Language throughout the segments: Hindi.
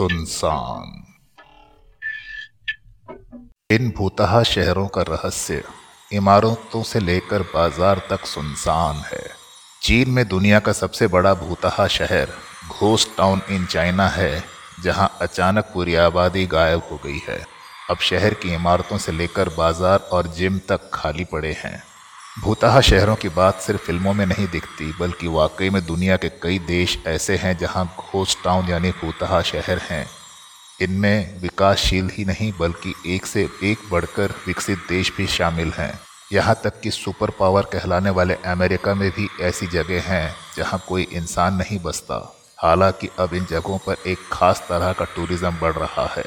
सुनसान। इन भूतहा शहरों का रहस्य इमारतों से लेकर बाज़ार तक सुनसान है। चीन में दुनिया का सबसे बड़ा भूतहा शहर घोस्ट टाउन इन चाइना है, जहाँ अचानक पूरी आबादी गायब हो गई है। अब शहर की इमारतों से लेकर बाज़ार और जिम तक खाली पड़े हैं। भूतहा शहरों की बात सिर्फ़ फ़िल्मों में नहीं दिखती, बल्कि वाकई में दुनिया के कई देश ऐसे हैं जहाँ घोस्ट टाउन यानी भूतहा शहर हैं। इनमें विकासशील ही नहीं, बल्कि एक से एक बढ़कर विकसित देश भी शामिल हैं। यहाँ तक कि सुपर पावर कहलाने वाले अमेरिका में भी ऐसी जगह हैं जहाँ कोई इंसान नहीं बसता। हालाँकि अब इन जगहों पर एक खास तरह का टूरिज़्म बढ़ रहा है,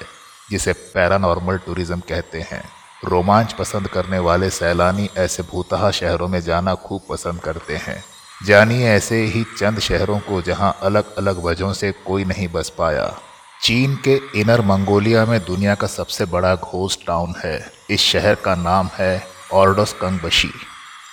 जिसे पैरानॉर्मल टूरिज़्म कहते हैं। रोमांच पसंद करने वाले सैलानी ऐसे भूतहा शहरों में जाना खूब पसंद करते हैं। जानिए ऐसे ही चंद शहरों को जहाँ अलग अलग वजहों से कोई नहीं बस पाया। चीन के इनर मंगोलिया में दुनिया का सबसे बड़ा घोस्ट टाउन है। इस शहर का नाम है ऑर्डोस कंगबशी।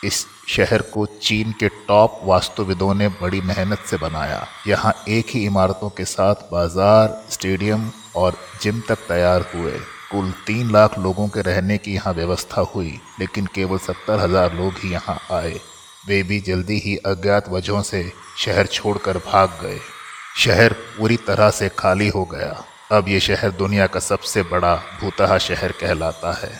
इस शहर को चीन के टॉप वास्तुविदों ने बड़ी मेहनत से बनाया। यहाँ एक ही इमारतों के साथ बाज़ार, स्टेडियम और जिम तक तैयार हुए। कुल तीन लाख लोगों के रहने की यहाँ व्यवस्था हुई, लेकिन केवल सत्तर हज़ार लोग ही यहाँ आए। वे भी जल्दी ही अज्ञात वजहों से शहर छोड़कर भाग गए। शहर पूरी तरह से खाली हो गया। अब ये शहर दुनिया का सबसे बड़ा भूतहा शहर कहलाता है।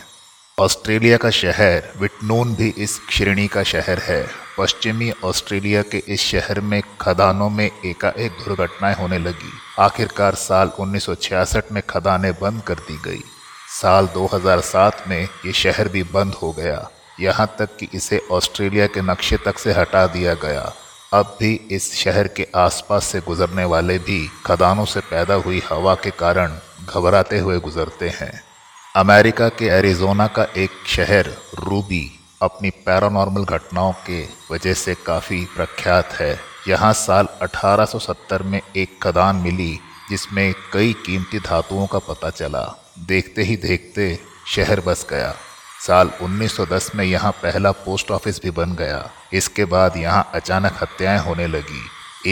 ऑस्ट्रेलिया का शहर विटनून भी इस श्रेणी का शहर है। पश्चिमी ऑस्ट्रेलिया के इस शहर में खदानों में एकाएक दुर्घटनाएँ होने लगी। आखिरकार साल 1966 में खदानें बंद कर दी गई। साल 2007 में ये शहर भी बंद हो गया। यहाँ तक कि इसे ऑस्ट्रेलिया के नक्शे तक से हटा दिया गया। अब भी इस शहर के आसपास से गुजरने वाले भी खदानों से पैदा हुई हवा के कारण घबराते हुए गुजरते हैं। अमेरिका के एरिजोना का एक शहर, रूबी, अपनी पैरानॉर्मल घटनाओं के वजह से काफ़ी प्रख्यात है। यहाँ साल 1870 में एक खदान मिली जिसमें कई कीमती धातुओं का पता चला। देखते ही देखते शहर बस गया। साल 1910 में यहाँ पहला पोस्ट ऑफ़िस भी बन गया। इसके बाद यहाँ अचानक हत्याएँ होने लगी।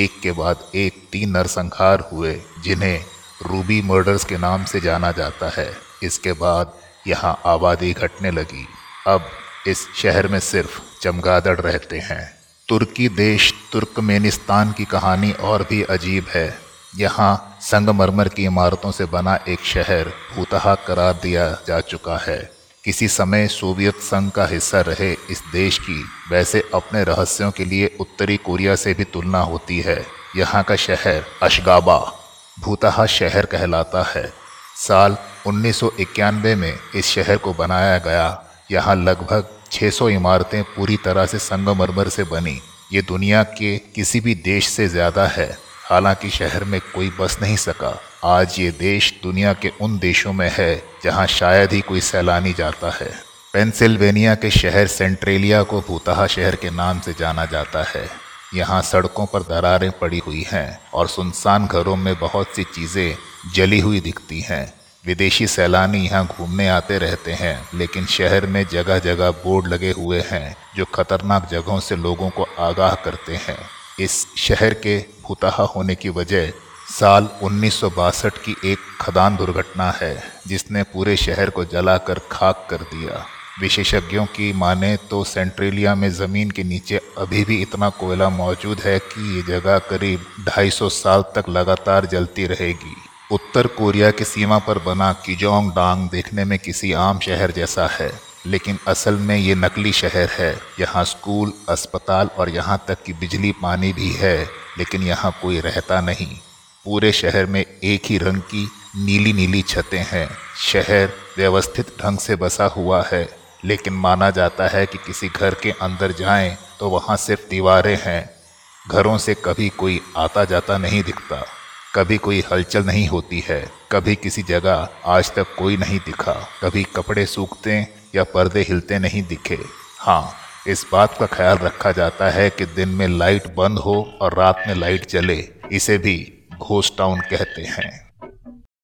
एक के बाद एक तीन नरसंहार हुए, जिन्हें रूबी मर्डर्स के नाम से जाना जाता है। इसके बाद यहाँ आबादी घटने लगी। अब इस शहर में सिर्फ़ चमगादड़ रहते हैं। तुर्की देश तुर्कमेनिस्तान की कहानी और भी अजीब है। यहाँ संगमरमर की इमारतों से बना एक शहर भूतहा करार दिया जा चुका है। किसी समय सोवियत संघ का हिस्सा रहे इस देश की, वैसे अपने रहस्यों के लिए उत्तरी कोरिया से भी तुलना होती है। यहाँ का शहर अशगाबा भूतहा शहर कहलाता है। साल उन्नीस सौ इक्यानवे में इस शहर को बनाया गया। यहाँ लगभग 600 इमारतें पूरी तरह से संगमरमर से बनी। ये दुनिया के किसी भी देश से ज़्यादा है। हालाँकि शहर में कोई बस नहीं सका। आज ये देश दुनिया के उन देशों में है जहाँ शायद ही कोई सैलानी जाता है। पेंसिल्वेनिया के शहर सेंट्रेलिया को भूतहा शहर के नाम से जाना जाता है। यहाँ सड़कों पर दरारें पड़ी हुई हैं और सुनसान घरों में बहुत सी चीज़ें जली हुई दिखती हैं। विदेशी सैलानी यहाँ घूमने आते रहते हैं, लेकिन शहर में जगह जगह बोर्ड लगे हुए हैं, जो खतरनाक जगहों से लोगों को आगाह करते हैं। इस शहर के भूतहा होने की वजह साल उन्नीस सौ बासठ की एक खदान दुर्घटना है, जिसने पूरे शहर को जलाकर खाक कर दिया। विशेषज्ञों की माने तो सेंट्रेलिया में ज़मीन के नीचे अभी भी इतना कोयला मौजूद है कि ये जगह करीब 250 साल तक लगातार जलती रहेगी। उत्तर कोरिया की सीमा पर बना किजोंग डांग देखने में किसी आम शहर जैसा है। लेकिन असल में ये नकली शहर है। यहाँ स्कूल, अस्पताल और यहाँ तक कि बिजली पानी भी है, लेकिन यहाँ कोई रहता नहीं। पूरे शहर में एक ही रंग की नीली नीली छतें हैं। शहर व्यवस्थित ढंग से बसा हुआ है, लेकिन माना जाता है कि किसी घर के अंदर जाएँ तो वहाँ सिर्फ़ दीवारें हैं। घरों से कभी कोई आता जाता नहीं दिखता। कभी कोई हलचल नहीं होती है। कभी किसी जगह आज तक कोई नहीं दिखा। कभी कपड़े सूखते या पर्दे हिलते नहीं दिखे। हाँ इस बात का ख्याल रखा जाता है कि दिन में लाइट बंद हो और रात में लाइट चले इसे भी घोस्ट टाउन कहते हैं।